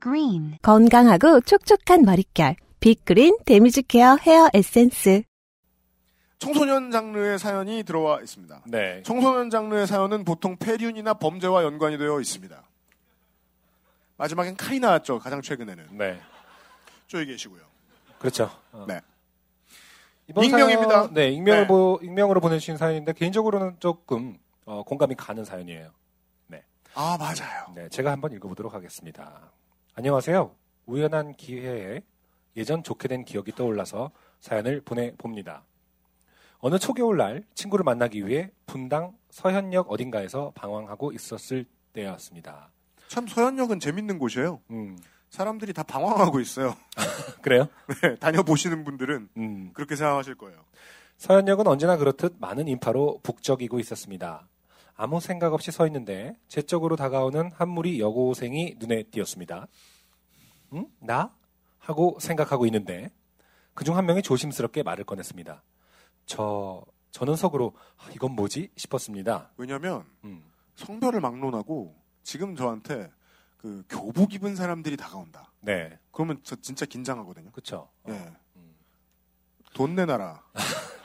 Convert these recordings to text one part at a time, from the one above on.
Green 건강하고 촉촉한 머릿결. 빅그린 damage care 헤어 에센스. 청소년 장르의 사연이 들어와 있습니다. 네. 청소년 장르의 사연은 보통 패륜이나 범죄와 연관이 되어 있습니다. 마지막엔 칼이 나왔죠. 가장 최근에는. 네. 쪼이 계시고요. 그렇죠. 어. 네. 이번 익명입니다. 사연, 네, 익명을 네. 보, 익명으로 보내주신 사연인데 개인적으로는 조금 어, 공감이 가는 사연이에요. 아, 맞아요. 네, 제가 한번 읽어보도록 하겠습니다. 안녕하세요. 우연한 기회에 예전 좋게 된 기억이 떠올라서 사연을 보내봅니다. 어느 초겨울날 친구를 만나기 위해 분당 서현역 어딘가에서 방황하고 있었을 때였습니다. 참 서현역은 재밌는 곳이에요. 음, 사람들이 다 방황하고 있어요. 그래요? 네, 다녀보시는 분들은 음, 그렇게 생각하실 거예요. 서현역은 언제나 그렇듯 많은 인파로 북적이고 있었습니다. 아무 생각 없이 서 있는데 제 쪽으로 다가오는 한 무리 여고생이 눈에 띄었습니다. 응? 나? 하고 생각하고 있는데 그중 한 명이 조심스럽게 말을 꺼냈습니다. 저 저는 속으로 아, 이건 뭐지 싶었습니다. 왜냐면 음, 성별을 막론하고 지금 저한테 그 교복 입은 사람들이 다가온다. 네, 그러면 저 진짜 긴장하거든요. 그렇죠. 예. 돈 내놔라.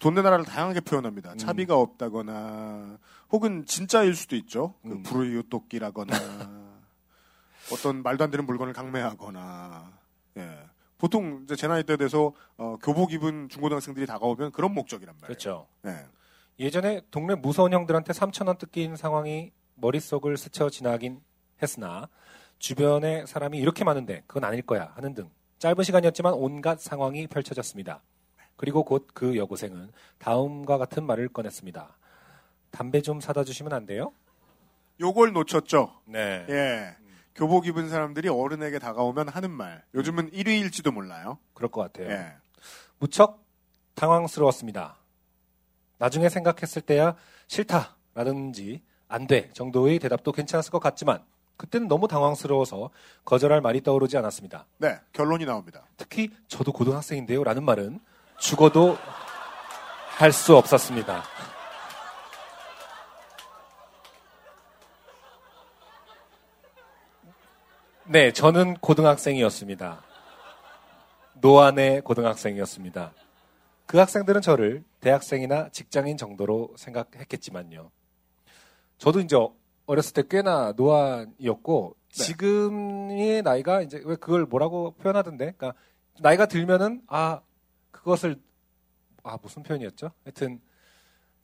돈 내놔라를 다양하게 표현합니다. 차비가 없다거나 혹은 진짜일 수도 있죠. 그 음. 불우이웃돕기라거나 어떤 말도 안 되는 물건을 강매하거나 예. 보통 이제 제 나이 때 돼서 어, 교복 입은 중고등학생들이 다가오면 그런 목적이란 말이에요. 그렇죠. 예. 예전에 동네 무서운 형들한테 3천 원 뜯긴 상황이 머릿속을 스쳐 지나긴 했으나 주변에 사람이 이렇게 많은데 그건 아닐 거야 하는 등 짧은 시간이었지만 온갖 상황이 펼쳐졌습니다. 그리고 곧 그 여고생은 다음과 같은 말을 꺼냈습니다. 담배 좀 사다 주시면 안 돼요? 요걸 놓쳤죠. 네. 예. 교복 입은 사람들이 어른에게 다가오면 하는 말. 요즘은 1위일지도 몰라요. 그럴 것 같아요. 예. 무척 당황스러웠습니다. 나중에 생각했을 때야 싫다라든지 안 돼 정도의 대답도 괜찮았을 것 같지만 그때는 너무 당황스러워서 거절할 말이 떠오르지 않았습니다. 네, 결론이 나옵니다. 특히 저도 고등학생인데요 라는 말은 죽어도 할 수 없었습니다. 네, 저는 고등학생이었습니다. 노안의 고등학생이었습니다. 그 학생들은 저를 대학생이나 직장인 정도로 생각했겠지만요. 저도 이제 어렸을 때 꽤나 노안이었고 네. 지금의 나이가 이제 왜 그걸 뭐라고 표현하던데? 그러니까 나이가 들면은 아 그것을 아 무슨 표현이었죠? 하여튼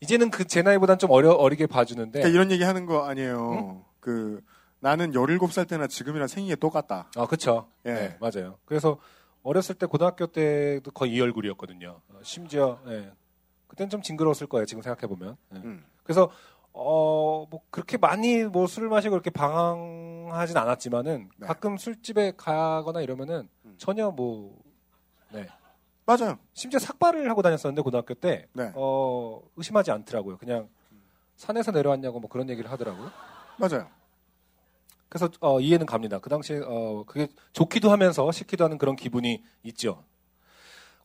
이제는 그 제 나이보단 좀 어려 어리게 봐주는데 그러니까 이런 얘기 하는 거 아니에요. 그 나는 17살 때나 지금이랑 생긴 게 똑같다. 아 그렇죠. 예. 네, 맞아요. 그래서 어렸을 때 고등학교 때도 거의 이 얼굴이었거든요. 어, 심지어 예. 그때는 좀 징그러웠을 거예요. 지금 생각해 보면. 음. 그래서 어 뭐 그렇게 많이 뭐 술을 마시고 그렇게 방황하진 않았지만은 네. 가끔 술집에 가거나 이러면은 음. 전혀 뭐 네. 맞아요. 심지어 삭발을 하고 다녔었는데 고등학교 때 네. 어, 의심하지 않더라고요. 그냥 산에서 내려왔냐고 뭐 그런 얘기를 하더라고요. 맞아요. 그래서 어, 이해는 갑니다. 그 당시에 어, 그게 좋기도 하면서 싫기도 하는 그런 기분이 있죠.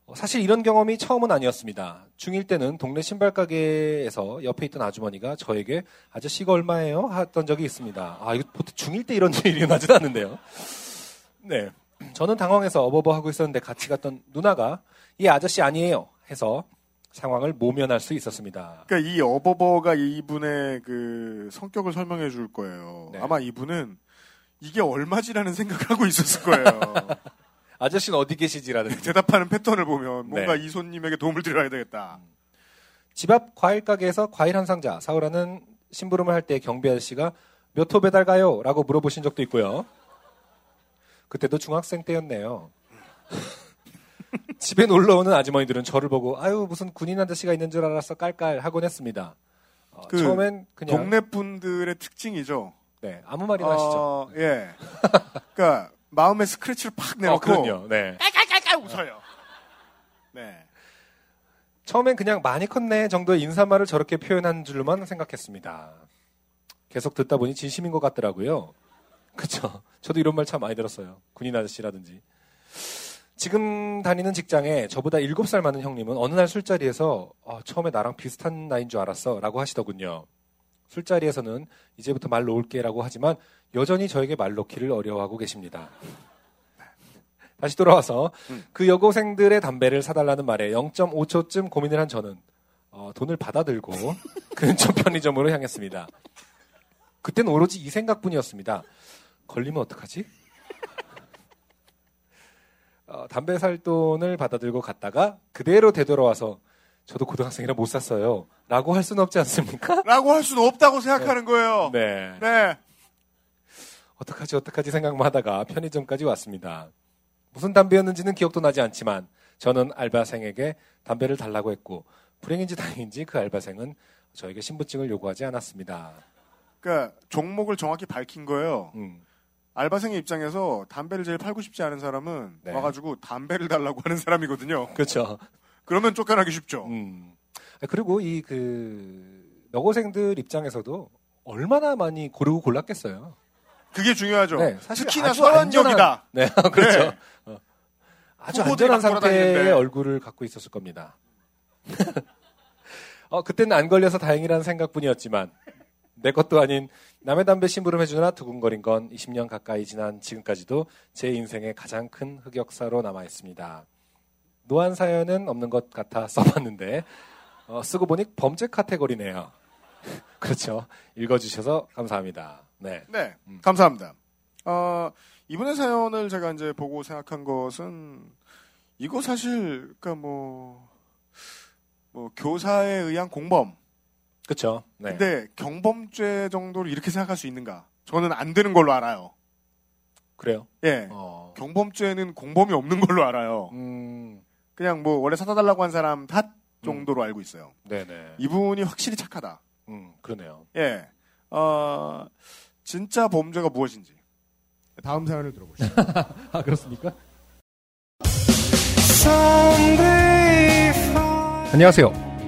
어, 사실 이런 경험이 처음은 아니었습니다. 중1 때는 동네 신발 가게에서 옆에 있던 아주머니가 저에게 아저씨가 얼마예요? 했던 적이 있습니다. 아, 이거 보통 중1 때 이런 일이 일어나진 않는데요. 네. 저는 당황해서 어버버 하고 있었는데 같이 갔던 누나가 이 아저씨 아니에요 해서 상황을 모면할 수 있었습니다. 그러니까 이 어버버가 이분의 그 성격을 설명해 줄 거예요. 네. 아마 이분은 이게 얼마지라는 생각하고 있었을 거예요. 아저씨는 어디 계시지라는 대답하는 패턴을 보면 뭔가 네. 이 손님에게 도움을 드려야 되겠다. 집앞 과일 가게에서 과일 한 상자 사오라는 심부름을 할 때 경비 아저씨가 몇 호 배달 가요? 라고 물어보신 적도 있고요. 그때도 중학생 때였네요. 집에 놀러 오는 아주머니들은 저를 보고 아유 무슨 군인 아저씨가 있는 줄 알았어 깔깔 하곤 했습니다. 어, 그 처음엔 그냥 동네 분들의 특징이죠. 네, 아무 말이나 하시죠. 어, 예. 그러니까 마음의 스크래치를 팍 어, 내놓고 그럼요. 네. 깔깔깔깔 웃어요. 네. 처음엔 그냥 많이 컸네 정도의 인사말을 저렇게 표현한 줄로만 생각했습니다. 계속 듣다 보니 진심인 것 같더라고요. 그쵸. 저도 이런 말 참 많이 들었어요. 군인 아저씨라든지. 지금 다니는 직장에 저보다 7살 많은 형님은 어느 날 술자리에서 아, 처음에 나랑 비슷한 나이인 줄 알았어 라고 하시더군요. 술자리에서는 이제부터 말 놓을게 라고 하지만 여전히 저에게 말 놓기를 어려워하고 계십니다. 다시 돌아와서 그 여고생들의 담배를 사달라는 말에 0.5초쯤 고민을 한 저는 어, 돈을 받아들고 근처 편의점으로 향했습니다. 그땐 오로지 이 생각뿐이었습니다. 걸리면 어떡하지? 어, 담배 살 돈을 받아들고 갔다가 그대로 되돌아와서 저도 고등학생이라 못 샀어요. 라고 할 수는 없지 않습니까? 라고 할 수는 없다고 생각하는 거예요. 네. 네. 어떡하지, 어떡하지 생각만 하다가 편의점까지 왔습니다. 무슨 담배였는지는 기억도 나지 않지만 저는 알바생에게 담배를 달라고 했고 불행인지 다행인지 그 알바생은 저에게 신분증을 요구하지 않았습니다. 그러니까 종목을 정확히 밝힌 거예요. 음, 알바생의 입장에서 담배를 제일 팔고 싶지 않은 사람은 네. 와가지고 담배를 달라고 하는 사람이거든요. 그렇죠. 그러면 쫓겨나기 쉽죠. 음. 그리고 이 그 여고생들 입장에서도 얼마나 많이 고르고 골랐겠어요. 그게 중요하죠. 네, 특히나 서원역이다. 네, 그렇죠. 네. 어. 아주 안전한. 상태의 얼굴을 갖고 있었을 겁니다. 어, 그때는 안 걸려서 다행이라는 생각뿐이었지만 내 것도 아닌 남의 담배 심부름 해 주느라 두근거린 건 20년 가까이 지난 지금까지도 제 인생의 가장 큰 흑역사로 남아 있습니다. 노안 사연은 없는 것 같아 써봤는데 어, 쓰고 보니 범죄 카테고리네요. 그렇죠. 읽어주셔서 감사합니다. 네. 네, 음. 감사합니다. 어, 이분의 사연을 제가 이제 보고 생각한 것은 이거 사실 그러니까 뭐, 뭐 교사에 의한 공범. 그렇죠. 네. 근데 경범죄 정도를 이렇게 생각할 수 있는가? 저는 안 되는 걸로 알아요. 그래요. 예. 어. 경범죄는 공범이 없는 걸로 알아요. 음, 그냥 뭐 원래 사다 달라고 한 사람 탓 정도로 알고 있어요. 네네. 이분이 확실히 착하다. 음, 그러네요. 예. 어, 진짜 범죄가 무엇인지. 다음 사연을 들어보시죠. 아, 그렇습니까? 안녕하세요.